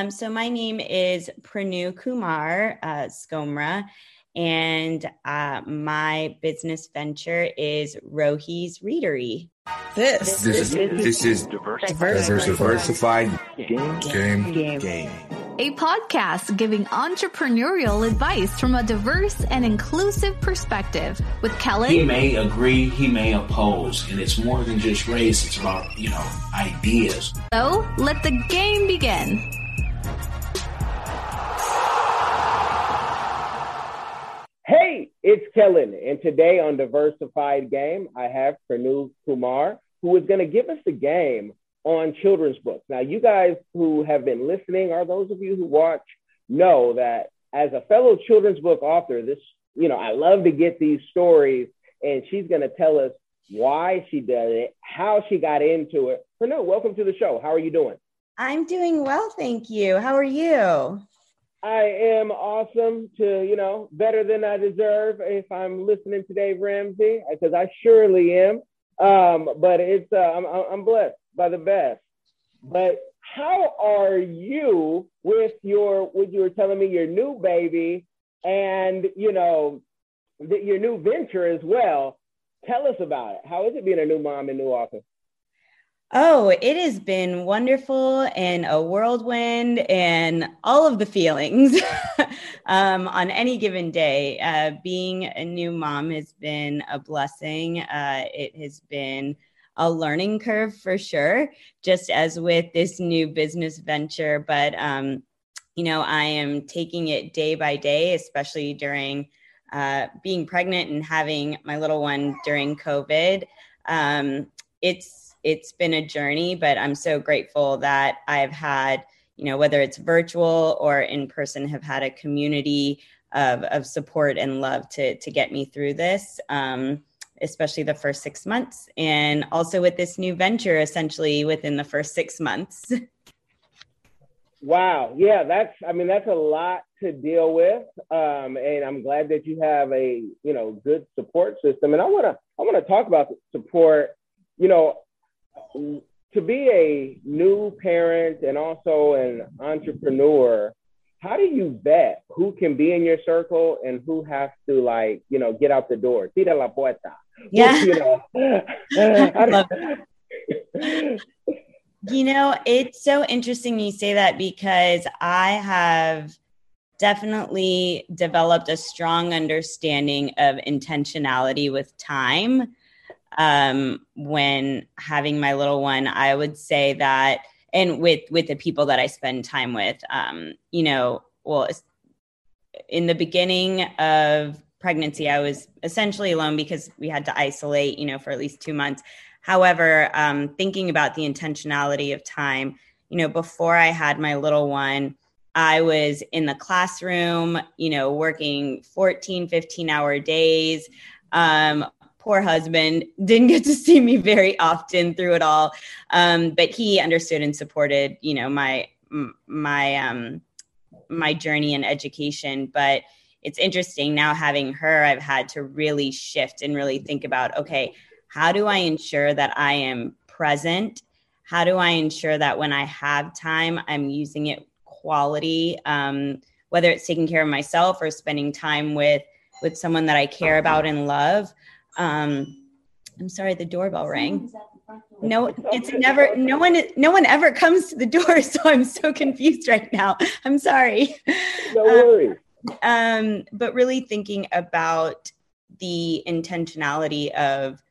Um, so my name is Pranu Kumar uh, Skomra, and uh, my business venture is Rohi's Readery. This, this is this is diversified, diversified game, game, game. game. A podcast giving entrepreneurial advice from a diverse and inclusive perspective with Kellen. He may agree, he may oppose, and it's more than just race, it's about, you know, ideas. So let the game begin. Hey, it's Kellen, and today on Diversified Game, I have Pranu Kumar, who is going to give us a game on children's books. Now, you guys who have been listening, or those of you who watch, know that as a fellow children's book author, this, you know, I love to get these stories, and she's going to tell us why she did it, how she got into it. Pranu, welcome to the show. How are you doing? I'm doing well, thank you. How are you? I am awesome to, you know, better than I deserve if I'm listening to Dave Ramsey, because I surely am. Um, but it's, uh, I'm, I'm blessed by the best. But how are you with your, what you were telling me, your new baby and, you know, the, your new venture as well? Tell us about it. How is it being a new mom in New Orleans? Oh, it has been wonderful and a whirlwind and all of the feelings um, on any given day. Uh, being a new mom has been a blessing. Uh, it has been a learning curve for sure, just as with this new business venture. But, um, you know, I am taking it day by day, especially during uh, being pregnant and having my little one during COVID. Um, it's it's been a journey, but I'm so grateful that I've had, you know, whether it's virtual or in person, have had a community of, of support and love to, to get me through this, um, especially the first six months. And also with this new venture, essentially within the first six months. Wow. Yeah, that's, I mean, that's a lot to deal with. Um, and I'm glad that you have a, you know, good support system. And I want to, I want to talk about support. You know, to be a new parent and also an entrepreneur, how do you vet who can be in your circle and who has to like, you know, get out the door? Tira la puerta. Yeah. you, know? you know, it's so interesting you say that because I have definitely developed a strong understanding of intentionality with time um, when having my little one, I would say that, and with with the people that I spend time with, um, you know, well, in the beginning of pregnancy, I was essentially alone because we had to isolate, you know, for at least two months. However, um, thinking about the intentionality of time, you know, before I had my little one, I was in the classroom, you know, working 14, 15 hour days, um, poor husband didn't get to see me very often through it all. Um, but he understood and supported you know my my um my journey in education. But it's interesting now having her i've had to really shift and really think about okay how do i ensure that i am present? How do i ensure that when i have time i'm using it quality? Um, whether it's taking care of myself or spending time with with someone that i care about and love um, I'm sorry, the doorbell rang. No, it's never. No one. No one ever comes to the door, so I'm so confused right now. I'm sorry. No worries. Um, um, but really thinking about the intentionality of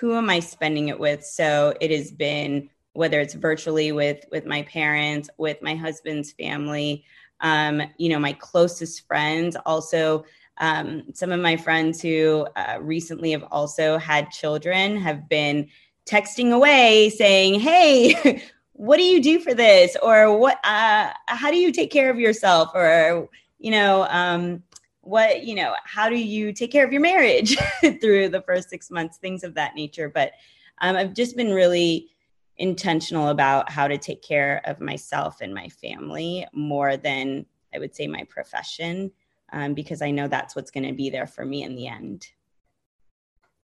who am I spending it with. So it has been whether it's virtually with with my parents, with my husband's family, um, you know, my closest friends. Also, um, some of my friends who uh, recently have also had children have been texting away saying, Hey, what do you do for this? Or what, uh, how do you take care of yourself? Or, you know, um, what, you know, how do you take care of your marriage through the first six months, things of that nature. But um, I've just been really intentional about how to take care of myself and my family more than I would say my profession um, because I know that's what's going to be there for me in the end.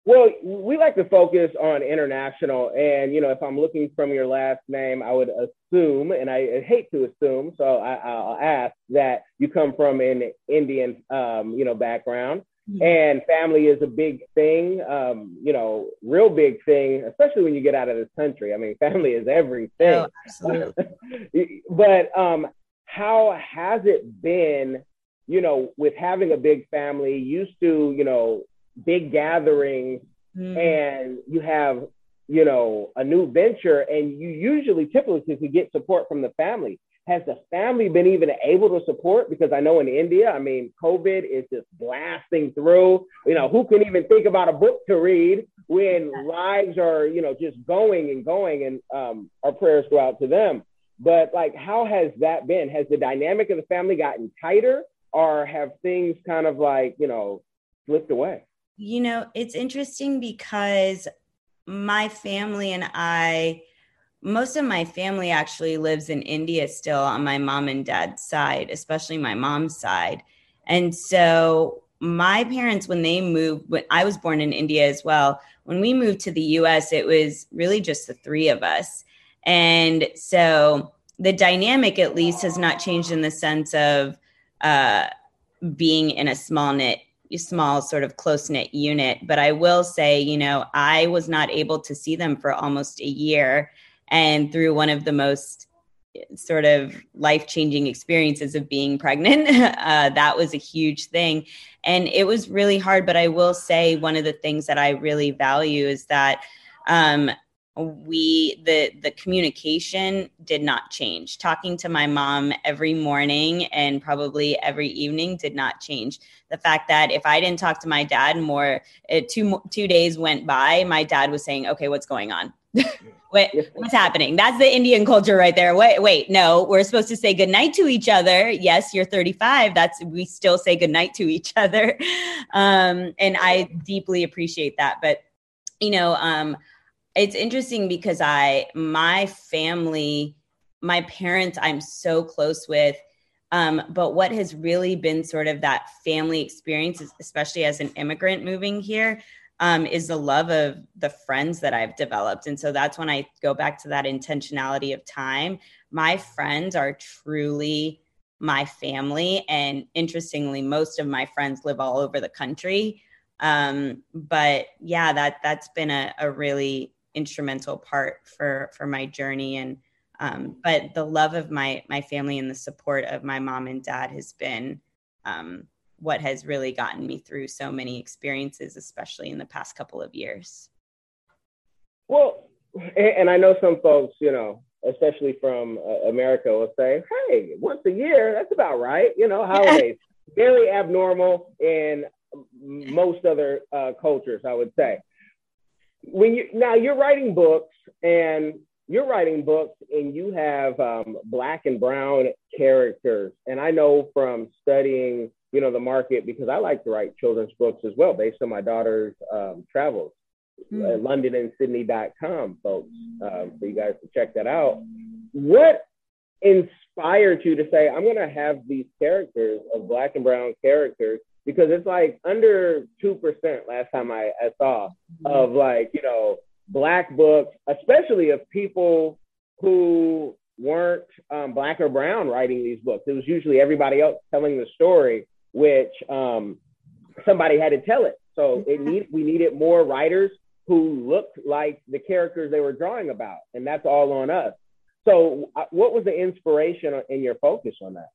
Well, we like to focus on international. And, you know, if I'm looking from your last name, I would assume, and I hate to assume, so I, will ask that you come from an Indian, um, you know, background, mm-hmm. and family is a big thing, um, you know, real big thing, especially when you get out of this country. I mean, family is everything. Oh, absolutely. but um, how has it been, you know, with having a big family, used to, you know, big gatherings, mm-hmm. and you have you know, a new venture and you usually typically could get support from the family. Has the family been even able to support? Because I know in India, I mean, COVID is just blasting through. You know, who can even think about a book to read when lives are, you know, just going and going and um, our prayers go out to them. But like, how has that been? Has the dynamic of the family gotten tighter or have things kind of like, you know, slipped away? You know, it's interesting because my family and I, most of my family actually lives in India still on my mom and dad's side, especially my mom's side. And so my parents, when they moved, when I was born in India as well, when we moved to the US, it was really just the three of us. And so the dynamic, at least, has not changed in the sense of uh, being in a small knit small sort of close knit unit. But I will say, you know, I was not able to see them for almost a year. And through one of the most sort of life changing experiences of being pregnant, uh, that was a huge thing. And it was really hard. But I will say, one of the things that I really value is that um, we the the communication did not change. Talking to my mom every morning and probably every evening did not change. The fact that if i didn't talk to my dad more two two days went by my dad was saying okay what's going on? Wait what's happening? That's the indian culture right there. Wait wait no we're supposed to say goodnight to each other. Yes you're 35 that's we still say goodnight to each other. Um and i deeply appreciate that. But you know um it's interesting because I, my family, my parents, I'm so close with. Um, but what has really been sort of that family experience, especially as an immigrant moving here, um, is the love of the friends that I've developed. And so that's when I go back to that intentionality of time. My friends are truly my family. And interestingly, most of my friends live all over the country. Um, but yeah, that that's been a, a really instrumental part for for my journey. And um, but the love of my my family and the support of my mom and dad has been um, what has really gotten me through so many experiences especially in the past couple of years. Well and i know some folks you know especially from uh, america will say hey once a year that's about right you know holidays very abnormal in most other uh, cultures i would say when you now you're writing books and you're writing books and you have um, black and brown characters. And i know from studying you know the market because i like to write children's books as well based on my daughter's um, travels. Mm. uh, london and sydney.com folks um, for you guys to check that out. What inspired you to say i'm going to have these characters of black and brown characters because it's like under 2% last time I, I saw of like, you know, black books, especially of people who weren't um, black or brown writing these books. It was usually everybody else telling the story, which um, somebody had to tell it. So it need, we needed more writers who looked like the characters they were drawing about. And that's all on us. So, uh, what was the inspiration in your focus on that?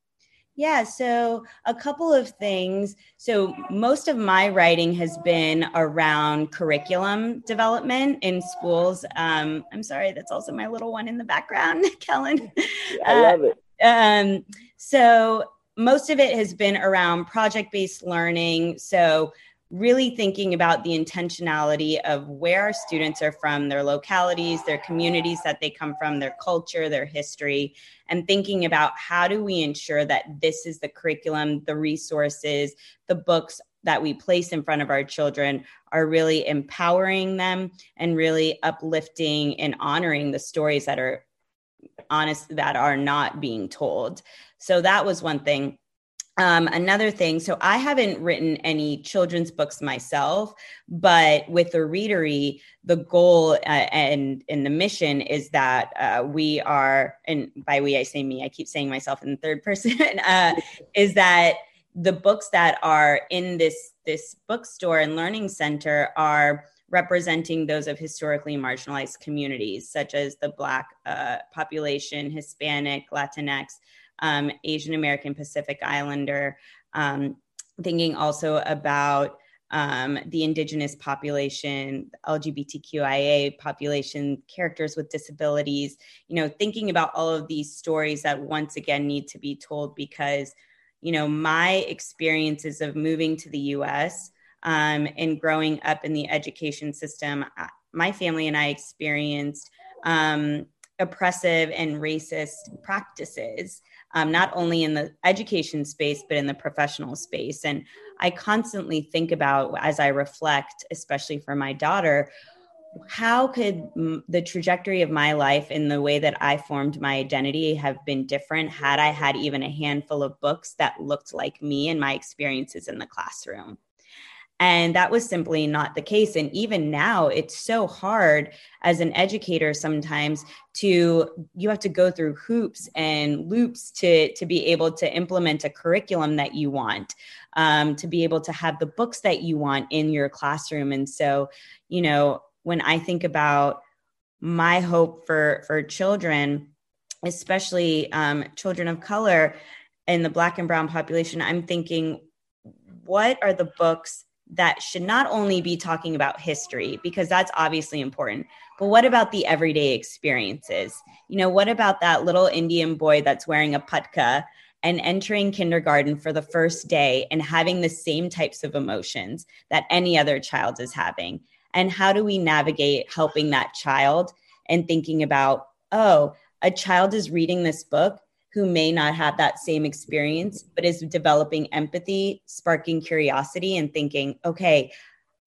Yeah, so a couple of things. So, most of my writing has been around curriculum development in schools. Um, I'm sorry, that's also my little one in the background, Kellen. I love it. Uh, um, so, most of it has been around project based learning. So, really thinking about the intentionality of where our students are from, their localities, their communities that they come from, their culture, their history, and thinking about how do we ensure that this is the curriculum, the resources, the books that we place in front of our children are really empowering them and really uplifting and honoring the stories that are honest that are not being told. So that was one thing um, another thing, so I haven't written any children's books myself, but with the Readery, the goal uh, and and the mission is that uh, we are, and by we I say me, I keep saying myself in the third person, uh, is that the books that are in this this bookstore and learning center are representing those of historically marginalized communities, such as the Black uh, population, Hispanic, Latinx um, Asian American Pacific Islander, um, thinking also about um, the indigenous population, LGBTQIA population, characters with disabilities, you know, thinking about all of these stories that once again need to be told because, you know, my experiences of moving to the US um, and growing up in the education system, my family and I experienced um, oppressive and racist practices um, not only in the education space, but in the professional space. And I constantly think about as I reflect, especially for my daughter, how could the trajectory of my life in the way that I formed my identity have been different had I had even a handful of books that looked like me and my experiences in the classroom? And that was simply not the case. And even now, it's so hard as an educator sometimes to, you have to go through hoops and loops to, to be able to implement a curriculum that you want, um, to be able to have the books that you want in your classroom. And so, you know, when I think about my hope for, for children, especially um, children of color and the Black and Brown population, I'm thinking, what are the books that should not only be talking about history because that's obviously important but what about the everyday experiences? You know what about that little indian boy that's wearing a patka and entering kindergarten for the first day and having the same types of emotions that any other child is having? And how do we navigate helping that child and thinking about oh a child is reading this book who may not have that same experience, but is developing empathy, sparking curiosity, and thinking, okay,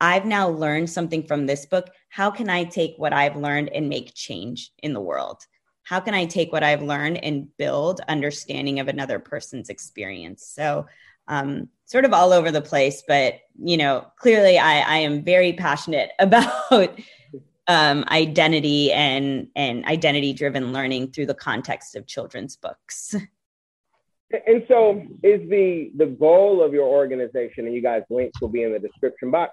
I've now learned something from this book. How can I take what I've learned and make change in the world? How can I take what I've learned and build understanding of another person's experience? So, um, sort of all over the place, but you know, clearly I, I am very passionate about um, identity and and identity driven learning through the context of children's books. And so, is the the goal of your organization, and you guys links will be in the description box,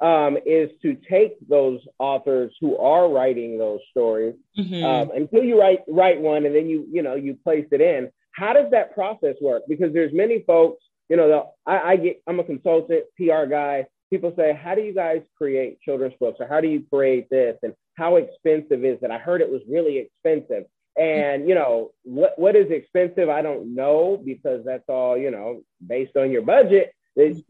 um, is to take those authors who are writing those stories mm-hmm. um, until you write write one, and then you you know you place it in. How does that process work? Because there's many folks, you know, I, I get I'm a consultant, PR guy people say, How do you guys create children's books? Or how do you create this? And how expensive is it? I heard it was really expensive. And you know, what what is expensive? I don't know because that's all, you know, based on your budget.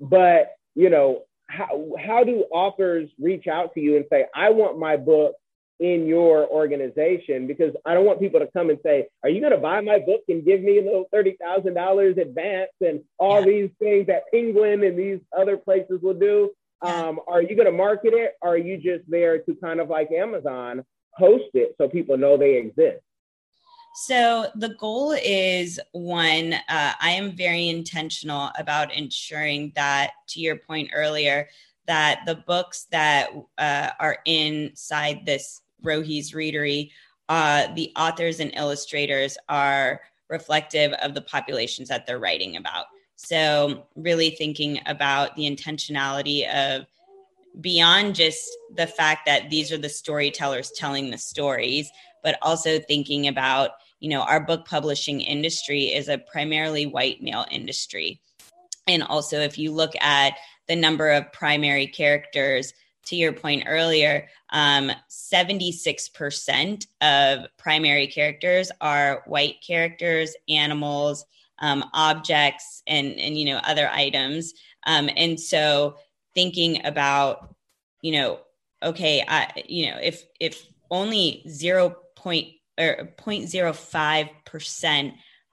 But you know, how how do authors reach out to you and say, I want my book in your organization because I don't want people to come and say, "Are you going to buy my book and give me a little thirty thousand dollars advance and all yeah. these things that Penguin and these other places will do?" Um, are you going to market it? Or are you just there to kind of like Amazon host it so people know they exist? So the goal is one, uh, I am very intentional about ensuring that, to your point earlier, that the books that uh, are inside this Rohi's Readery, uh, the authors and illustrators are reflective of the populations that they're writing about. So, really thinking about the intentionality of beyond just the fact that these are the storytellers telling the stories, but also thinking about, you know, our book publishing industry is a primarily white male industry. And also, if you look at the number of primary characters, to your point earlier, um, 76% of primary characters are white characters, animals, um, objects, and, and, you know, other items. Um, and so thinking about, you know, okay, I, you know, if, if only 0. Point, or 0.05%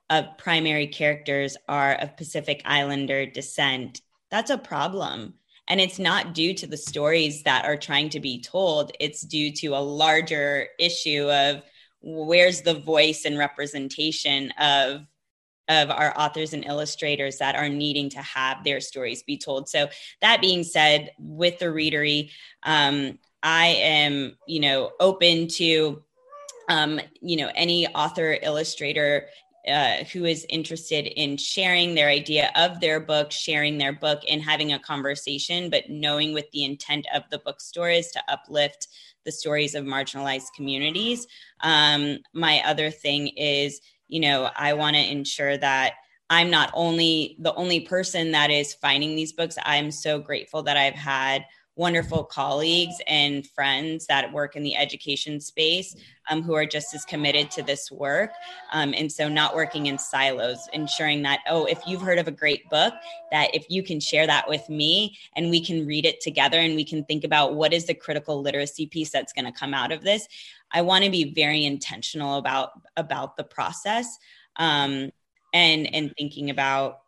of primary characters are of Pacific Islander descent, that's a problem and it's not due to the stories that are trying to be told, it's due to a larger issue of where's the voice and representation of of our authors and illustrators that are needing to have their stories be told. So that being said, with the readery, um, I am, you know, open to, um, you know, any author, illustrator uh, who is interested in sharing their idea of their book, sharing their book, and having a conversation, but knowing with the intent of the bookstore is to uplift the stories of marginalized communities. Um, my other thing is, you know, I want to ensure that I'm not only the only person that is finding these books. I'm so grateful that I've had wonderful colleagues and friends that work in the education space um, who are just as committed to this work. Um, and so, not working in silos, ensuring that, oh, if you've heard of a great book, that if you can share that with me and we can read it together and we can think about what is the critical literacy piece that's going to come out of this. I want to be very intentional about about the process um, and and thinking about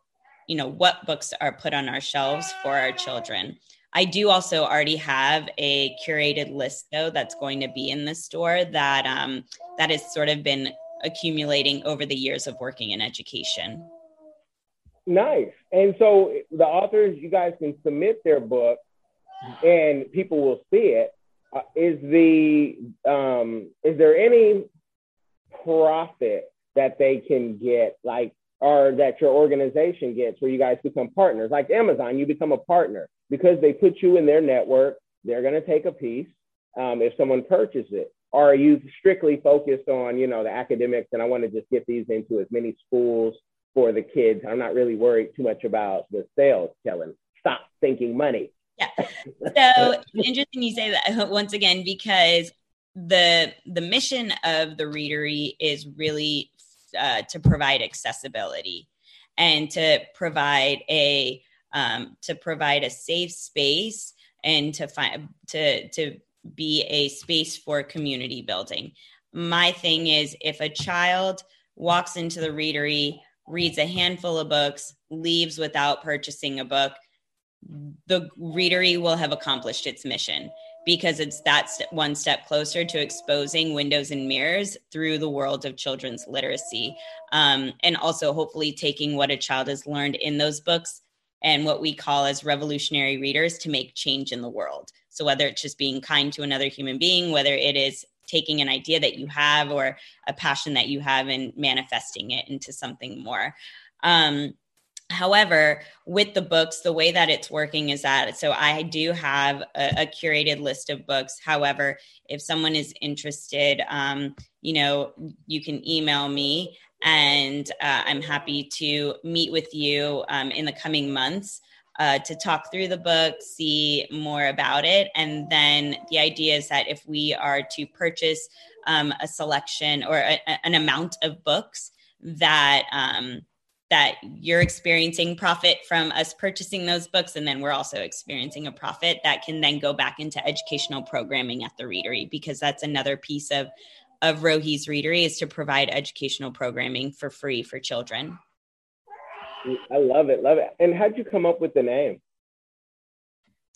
you know what books are put on our shelves for our children. I do also already have a curated list though that's going to be in the store that um, that has sort of been accumulating over the years of working in education. Nice. And so the authors, you guys can submit their book, and people will see it. Uh, is the um, is there any profit that they can get, like, or that your organization gets, where you guys become partners? Like Amazon, you become a partner because they put you in their network. They're going to take a piece um, if someone purchases it. Or are you strictly focused on, you know, the academics? And I want to just get these into as many schools for the kids. I'm not really worried too much about the sales, Kellen. Stop thinking money. Yeah. So interesting you say that once again because the the mission of the readery is really uh, to provide accessibility and to provide a um, to provide a safe space and to find to to be a space for community building. My thing is if a child walks into the readery, reads a handful of books, leaves without purchasing a book, the readery will have accomplished its mission because it's that one step closer to exposing windows and mirrors through the world of children's literacy. Um, and also, hopefully, taking what a child has learned in those books and what we call as revolutionary readers to make change in the world. So, whether it's just being kind to another human being, whether it is taking an idea that you have or a passion that you have and manifesting it into something more. Um, However, with the books, the way that it's working is that so I do have a, a curated list of books. However, if someone is interested, um, you know, you can email me and uh, I'm happy to meet with you um, in the coming months. Uh, to talk through the book, see more about it. And then the idea is that if we are to purchase um, a selection or a, an amount of books, that um, that you're experiencing profit from us purchasing those books and then we're also experiencing a profit that can then go back into educational programming at the readery because that's another piece of of rohi's readery is to provide educational programming for free for children i love it love it and how'd you come up with the name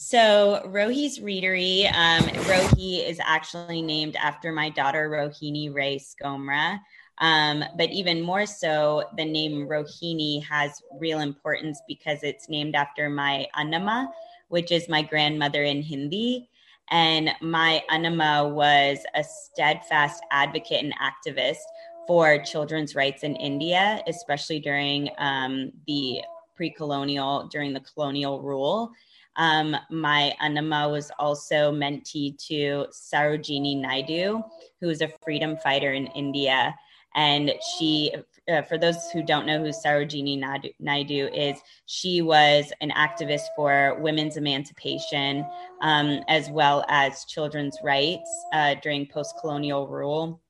so Rohi's Readery, um, Rohi is actually named after my daughter Rohini Ray Scomra. Um, but even more so, the name Rohini has real importance because it's named after my Annama, which is my grandmother in Hindi. And my Annama was a steadfast advocate and activist for children's rights in India, especially during um, the pre colonial, during the colonial rule. Um, my Annama was also mentee to Sarojini Naidu, who is a freedom fighter in India. And she, uh, for those who don't know who Sarojini Naidu is, she was an activist for women's emancipation um, as well as children's rights uh, during post colonial rule.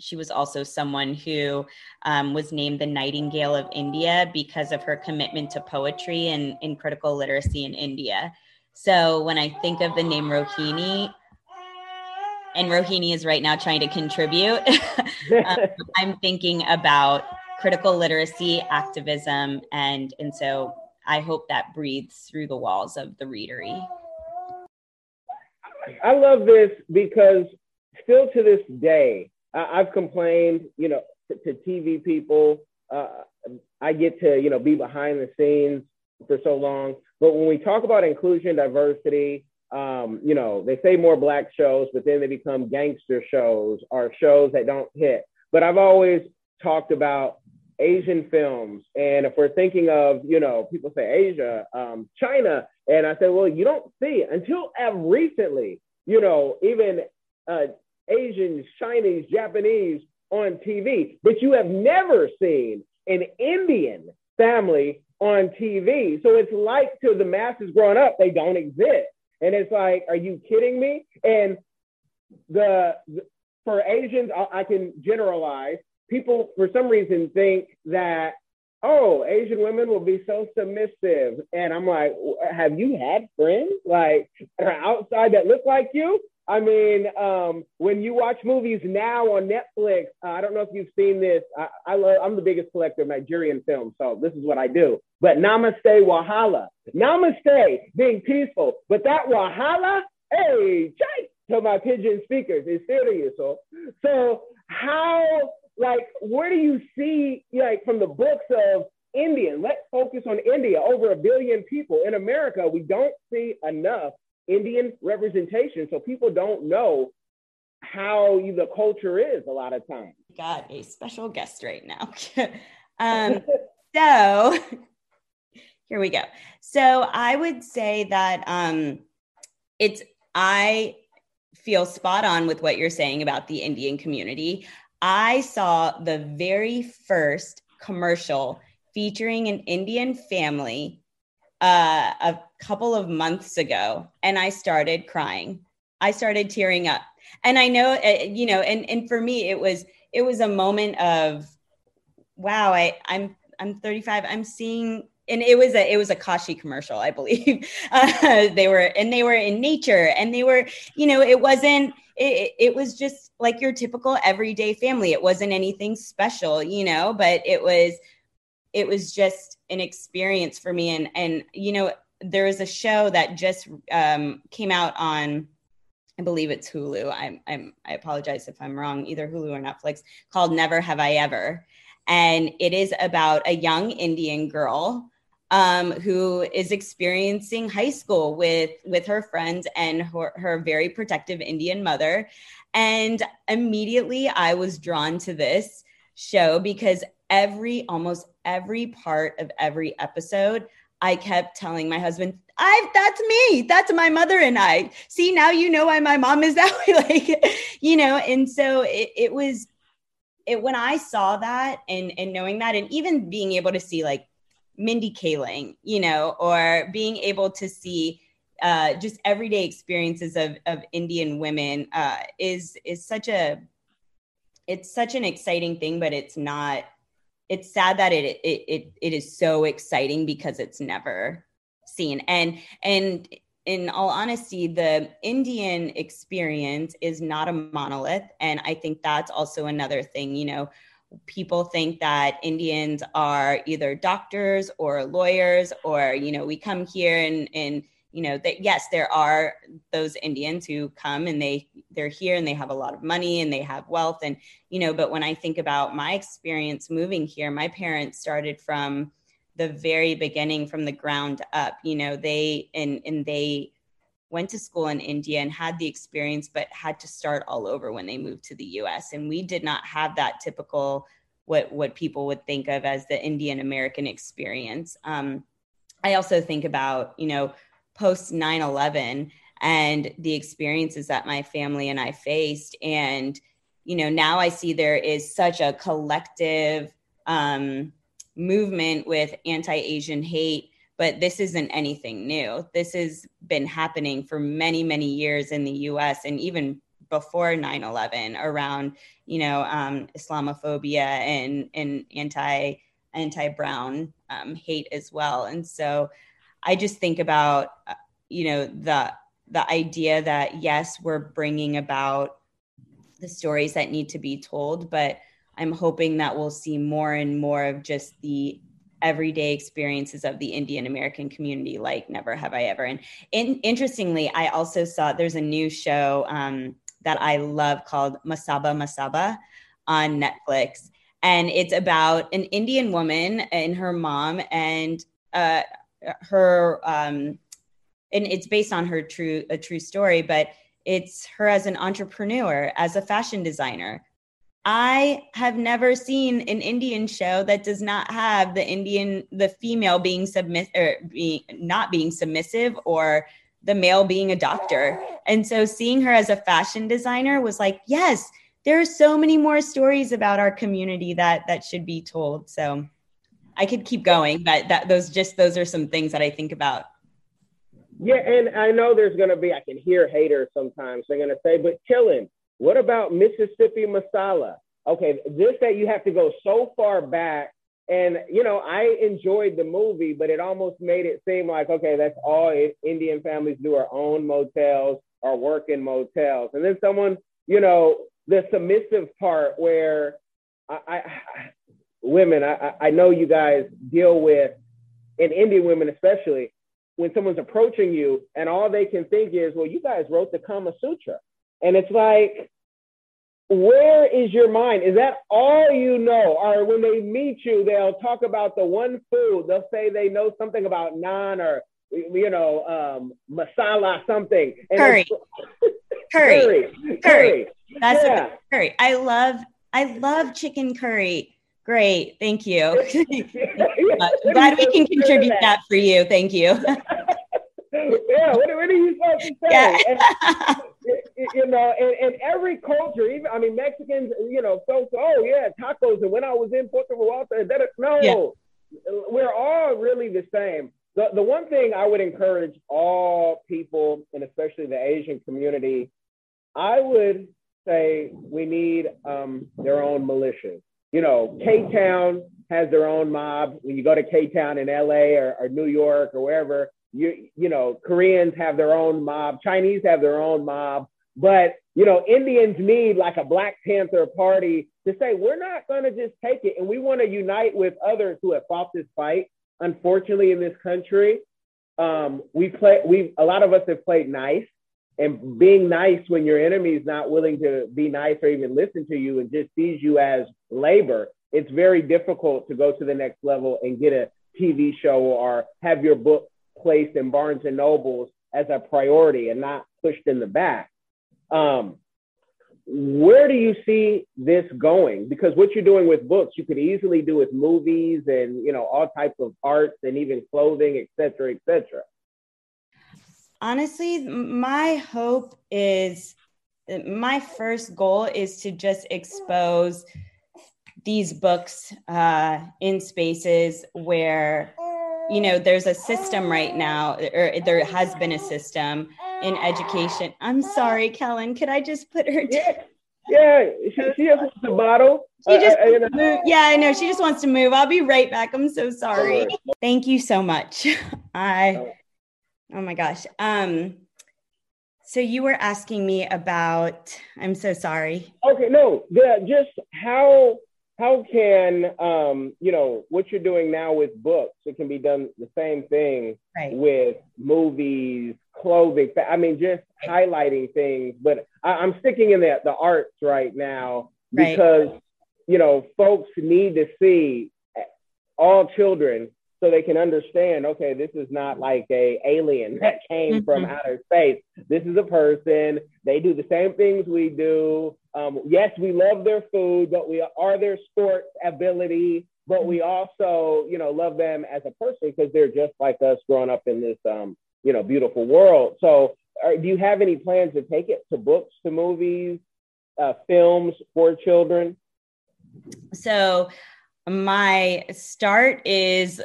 She was also someone who um, was named the Nightingale of India because of her commitment to poetry and, and critical literacy in India. So when I think of the name Rohini, and Rohini is right now trying to contribute. um, I'm thinking about critical literacy, activism, and and so I hope that breathes through the walls of the readery. I love this because still to this day, I've complained, you know, to, to TV people, uh, I get to, you know, be behind the scenes for so long. But when we talk about inclusion, diversity, um, you know, they say more black shows, but then they become gangster shows or shows that don't hit. But I've always talked about Asian films. And if we're thinking of, you know, people say Asia, um, China, and I said, well, you don't see until recently, you know, even uh, Chinese, Japanese on TV, but you have never seen an Indian family on TV. So it's like to the masses growing up, they don't exist. And it's like, are you kidding me? And the, the for Asians, I, I can generalize. People, for some reason, think that oh, Asian women will be so submissive. And I'm like, have you had friends like outside that look like you? I mean, um, when you watch movies now on Netflix, uh, I don't know if you've seen this. I, I love, I'm the biggest collector of Nigerian films, so this is what I do. But Namaste Wahala, Namaste being peaceful, but that Wahala, hey, chai, to my pidgin speakers is serious. So, so how, like, where do you see, like, from the books of Indian? Let's focus on India. Over a billion people in America, we don't see enough Indian representation. So people don't know how the culture is a lot of times. Got a special guest right now. um, so here we go. So I would say that um, it's, I feel spot on with what you're saying about the Indian community. I saw the very first commercial featuring an Indian family uh, a couple of months ago and I started crying. I started tearing up. And I know, uh, you know, and, and for me, it was, it was a moment of, wow, I, I'm, I'm 35. I'm seeing, and it was a, it was a Kashi commercial, I believe. Uh, they were, and they were in nature and they were, you know, it wasn't, it, it was just like your typical everyday family. It wasn't anything special, you know, but it was, it was just an experience for me. And, and, you know, there is a show that just um, came out on, I believe it's Hulu. I'm, I'm, I apologize if I'm wrong, either Hulu or Netflix, called Never Have I Ever. And it is about a young Indian girl um, who is experiencing high school with with her friends and her, her very protective Indian mother. And immediately I was drawn to this show because every almost every part of every episode I kept telling my husband, I that's me. That's my mother and I. See, now you know why my mom is that way. like, you know, and so it, it was it when I saw that and and knowing that and even being able to see like Mindy Kaling, you know, or being able to see uh, just everyday experiences of of Indian women uh, is is such a it's such an exciting thing, but it's not it's sad that it, it it it is so exciting because it's never seen. And and in all honesty the indian experience is not a monolith. And i think that's also another thing you know people think that indians are either doctors or lawyers or you know we come here and and you know that yes there are those indians who come and they they're here and they have a lot of money and they have wealth and you know but when i think about my experience moving here my parents started from the very beginning from the ground up you know they and and they went to school in india and had the experience but had to start all over when they moved to the us and we did not have that typical what what people would think of as the indian american experience. Um, i also think about you know post 9 11 and the experiences that my family and I faced. And, you know, now I see there is such a collective um, movement with anti Asian hate, but this isn't anything new. This has been happening for many, many years in the US and even before 9-11 around you know um, islamophobia and and anti anti brown um, hate as well and so I just think about uh, you know the the idea that yes, we're bringing about the stories that need to be told, but I'm hoping that we'll see more and more of just the everyday experiences of the Indian American community, like Never Have I Ever. And in, interestingly, I also saw there's a new show um, that I love called Masaba Masaba on Netflix. and it's about an Indian woman and her mom and uh, her um, and it's based on her true a true story, but it's her as an entrepreneur, as a fashion designer. I have never seen an Indian show that does not have the Indian, the female being submiss or being not being submissive or the male being a doctor. And so seeing her as a fashion designer was like, yes, there are so many more stories about our community that that should be told. So I could keep going, but that those just those are some things that I think about. Yeah, and I know there's gonna be I can hear haters sometimes. They're gonna say, but Kellen. What about Mississippi Masala? Okay, just that you have to go so far back. And, you know, I enjoyed the movie, but it almost made it seem like, okay, that's all Indian families do are own motels or work in motels. And then someone, you know, the submissive part where I, I women, I, I know you guys deal with, in Indian women especially, when someone's approaching you and all they can think is, well, you guys wrote the Kama Sutra. And it's like, where is your mind? Is that all you know? Or when they meet you, they'll talk about the one food. They'll say they know something about naan or you know um, masala something. And curry. curry. curry. Curry. That's yeah. a curry. I love I love chicken curry. Great, thank you. Glad we can contribute that? for you. Thank you. yeah, what, what, are you supposed to say? Yeah. and, you know, and, and every culture, even I mean Mexicans, you know, folks, oh yeah, tacos. And when I was in Puerto Vallarta, that no, yeah. we're all really the same. The the one thing I would encourage all people, and especially the Asian community, I would say we need um, their own militias. You know, K Town has their own mob. When you go to K Town in LA or, or New York or wherever, you you know Koreans have their own mob, Chinese have their own mob, but you know Indians need like a Black Panther party to say we're not going to just take it, and we want to unite with others who have fought this fight. Unfortunately, in this country, um, we play we a lot of us have played nice, and being nice when your enemy is not willing to be nice or even listen to you and just sees you as labor. It's very difficult to go to the next level and get a TV show or have your book placed in Barnes and Nobles as a priority and not pushed in the back. Um, where do you see this going? Because what you're doing with books, you could easily do with movies and you know all types of arts and even clothing, et cetera, et cetera. Honestly, my hope is my first goal is to just expose these books uh, in spaces where you know there's a system right now or there has been a system in education. I'm sorry kellen could i just put her yeah, yeah she, she just wants to bottle. She just uh, uh, move. yeah i know she just wants to move. I'll be right back. I'm so sorry. Thank you so much. I oh my gosh um so you were asking me about i'm so sorry okay no the, just how how can um, you know what you're doing now with books it can be done the same thing right. with movies clothing i mean just highlighting things but I, am sticking in the, the arts right now because right. you know folks need to see all children so they can understand okay this is not like a alien that came mm-hmm. from outer space. This is a person. They do the same things we do. Um, yes we love their food but we are their sports ability but we also you know love them as a person because they're just like us growing up in this um, you know beautiful world. So are, do you have any plans to take it to books to movies uh, films for children? So my start is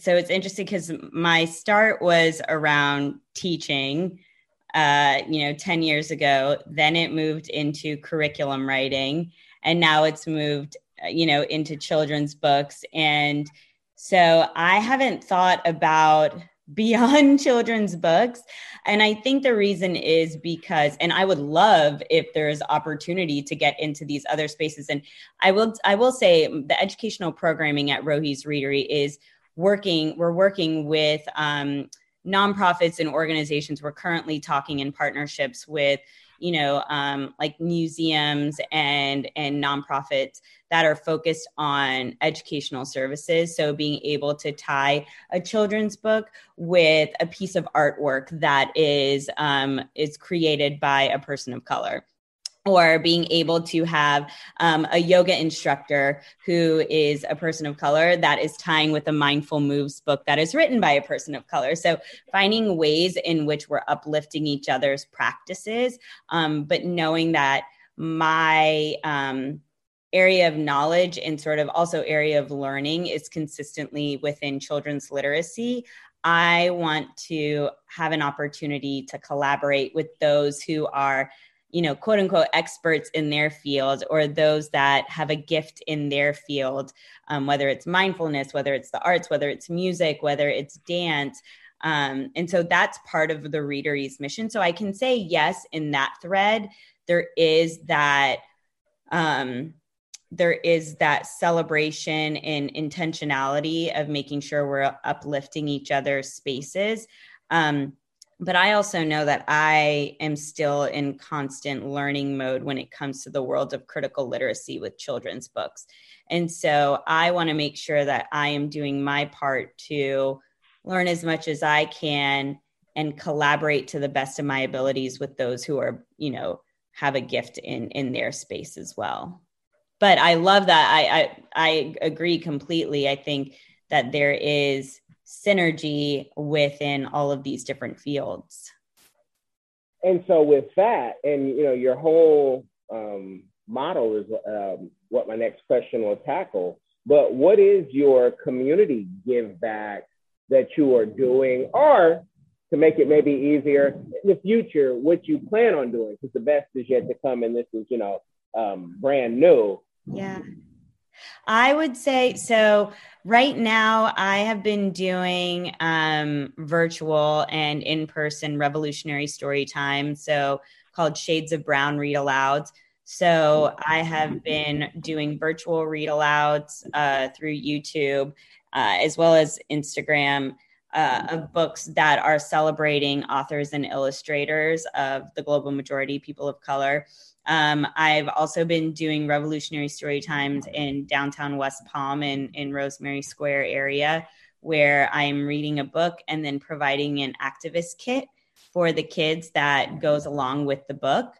so it's interesting because my start was around teaching uh, you know 10 years ago. Then it moved into curriculum writing and now it's moved uh, you know into children's books. And so i haven't thought about beyond children's books. And i think the reason is because and i would love if there's opportunity to get into these other spaces. And i will i will say the educational programming at rohi's readery is working we're working with um, nonprofits and organizations. We're currently talking in partnerships with you know um, like museums and and nonprofits that are focused on educational services. So being able to tie a children's book with a piece of artwork that is um, is created by a person of color or being able to have um, a yoga instructor who is a person of color that is tying with a mindful moves book that is written by a person of color. So finding ways in which we're uplifting each other's practices um, but knowing that my um, area of knowledge and sort of also area of learning is consistently within children's literacy i want to have an opportunity to collaborate with those who are you know, quote unquote experts in their field or those that have a gift in their field, um, whether it's mindfulness, whether it's the arts, whether it's music, whether it's dance. Um, and so that's part of the Readery's mission. So I can say yes in that thread. There is that um, there is that celebration and intentionality of making sure we're uplifting each other's spaces. Um, but I also know that I am still in constant learning mode when it comes to the world of critical literacy with children's books. And so I want to make sure that I am doing my part to learn as much as I can and collaborate to the best of my abilities with those who are, you know, have a gift in in their space as well. But I love that. I I, I agree completely. I think that there is synergy within all of these different fields. And so, with that, and you know, your whole um, model is um, what my next question will tackle. But what is your community give back that you are doing, or to make it maybe easier in the future, what you plan on doing? Because the best is yet to come, and this is, you know, um, brand new. Yeah. I would say so. Right now, I have been doing um, virtual and in person revolutionary story time. So, called Shades of Brown Read Alouds. So, I have been doing virtual read alouds uh, through YouTube uh, as well as Instagram. Uh, of books that are celebrating authors and illustrators of the global majority people of color. Um, I've also been doing revolutionary story times in downtown West Palm in, in Rosemary Square area, where I'm reading a book and then providing an activist kit for the kids that goes along with the book.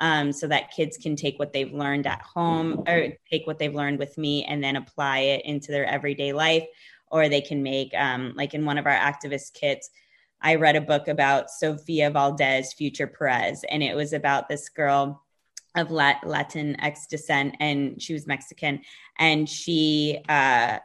Um, so that kids can take what they've learned at home or take what they've learned with me and then apply it into their everyday life. Or they can make, um, like in one of our activist kits, I read a book about Sofia Valdez, Future Prez, and it was about this girl of Latin X descent, and she was Mexican, and she uh,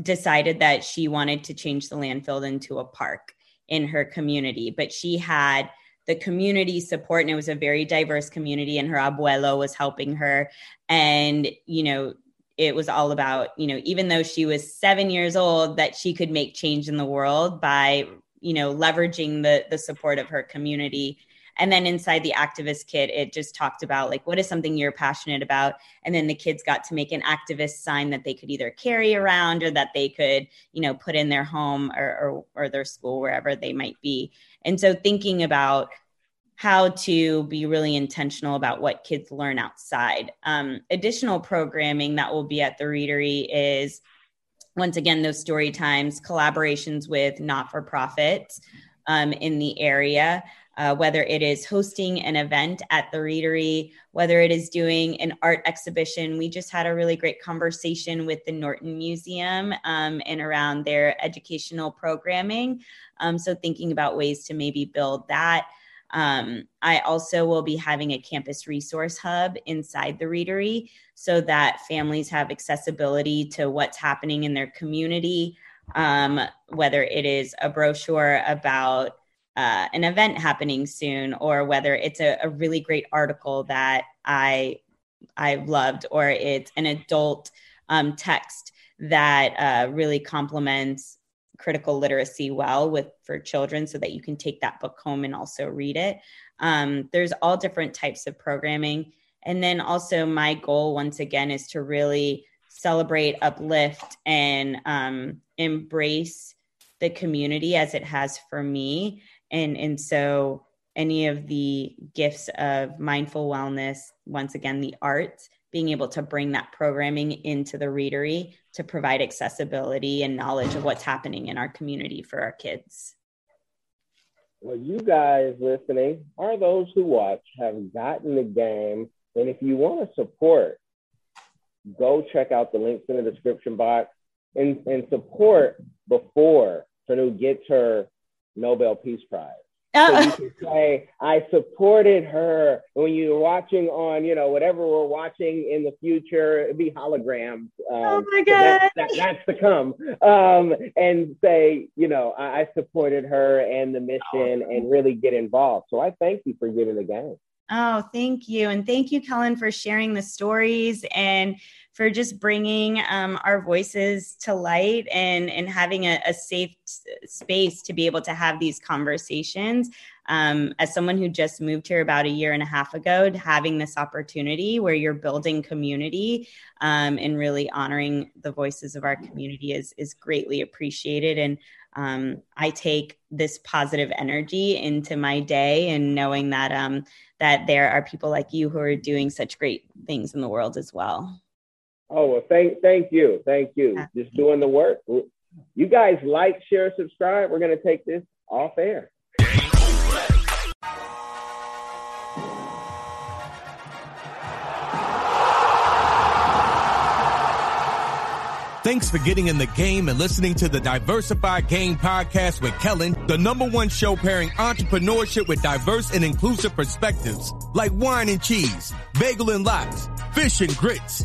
decided that she wanted to change the landfill into a park in her community, but she had the community support and it was a very diverse community and her abuelo was helping her and you know it was all about you know even though she was 7 years old that she could make change in the world by you know leveraging the the support of her community and then inside the activist kit, it just talked about like, what is something you're passionate about? And then the kids got to make an activist sign that they could either carry around or that they could, you know, put in their home or, or, or their school, wherever they might be. And so thinking about how to be really intentional about what kids learn outside. Um, additional programming that will be at the Readery is once again those story times, collaborations with not for profits um, in the area uh, whether it is hosting an event at the Readery, whether it is doing an art exhibition. We just had a really great conversation with the Norton Museum um, and around their educational programming. Um, so, thinking about ways to maybe build that. Um, I also will be having a campus resource hub inside the Readery so that families have accessibility to what's happening in their community, um, whether it is a brochure about uh, an event happening soon or whether it's a, a really great article that I I loved or it's an adult um, text that uh, really complements critical literacy well with for children so that you can take that book home and also read it um, there's all different types of programming and then also my goal once again is to really celebrate uplift and um, embrace the community as it has for me. And, and so any of the gifts of mindful wellness, once again, the arts, being able to bring that programming into the readery to provide accessibility and knowledge of what's happening in our community for our kids. Well, you guys listening are those who watch have gotten the game. And if you want to support, go check out the links in the description box and, and support before Tanu gets her Nobel Peace Prize. So you can say, I supported her. When you're watching on, you know, whatever we're watching in the future, it'd be holograms. Um, oh my God. That, that, that's to come. Um, and say, you know, I, I, supported her and the mission oh. and really get involved. So I thank you for giving the game. Oh, thank you. And thank you, Kellen, for sharing the stories and for just bringing um, our voices to light and, and having a, a, safe space to be able to have these conversations. Um, as someone who just moved here about a year and a half ago, having this opportunity where you're building community um, and really honoring the voices of our community is, is greatly appreciated. And um, I take this positive energy into my day and knowing that um, that there are people like you who are doing such great things in the world as well. Oh well, thank thank you, thank you. Just doing the work. You guys like, share, subscribe. We're gonna take this off air. Thanks for getting in the game and listening to the Diversified Game podcast with Kellen, the number one show pairing entrepreneurship with diverse and inclusive perspectives like wine and cheese, bagel and lox, fish and grits.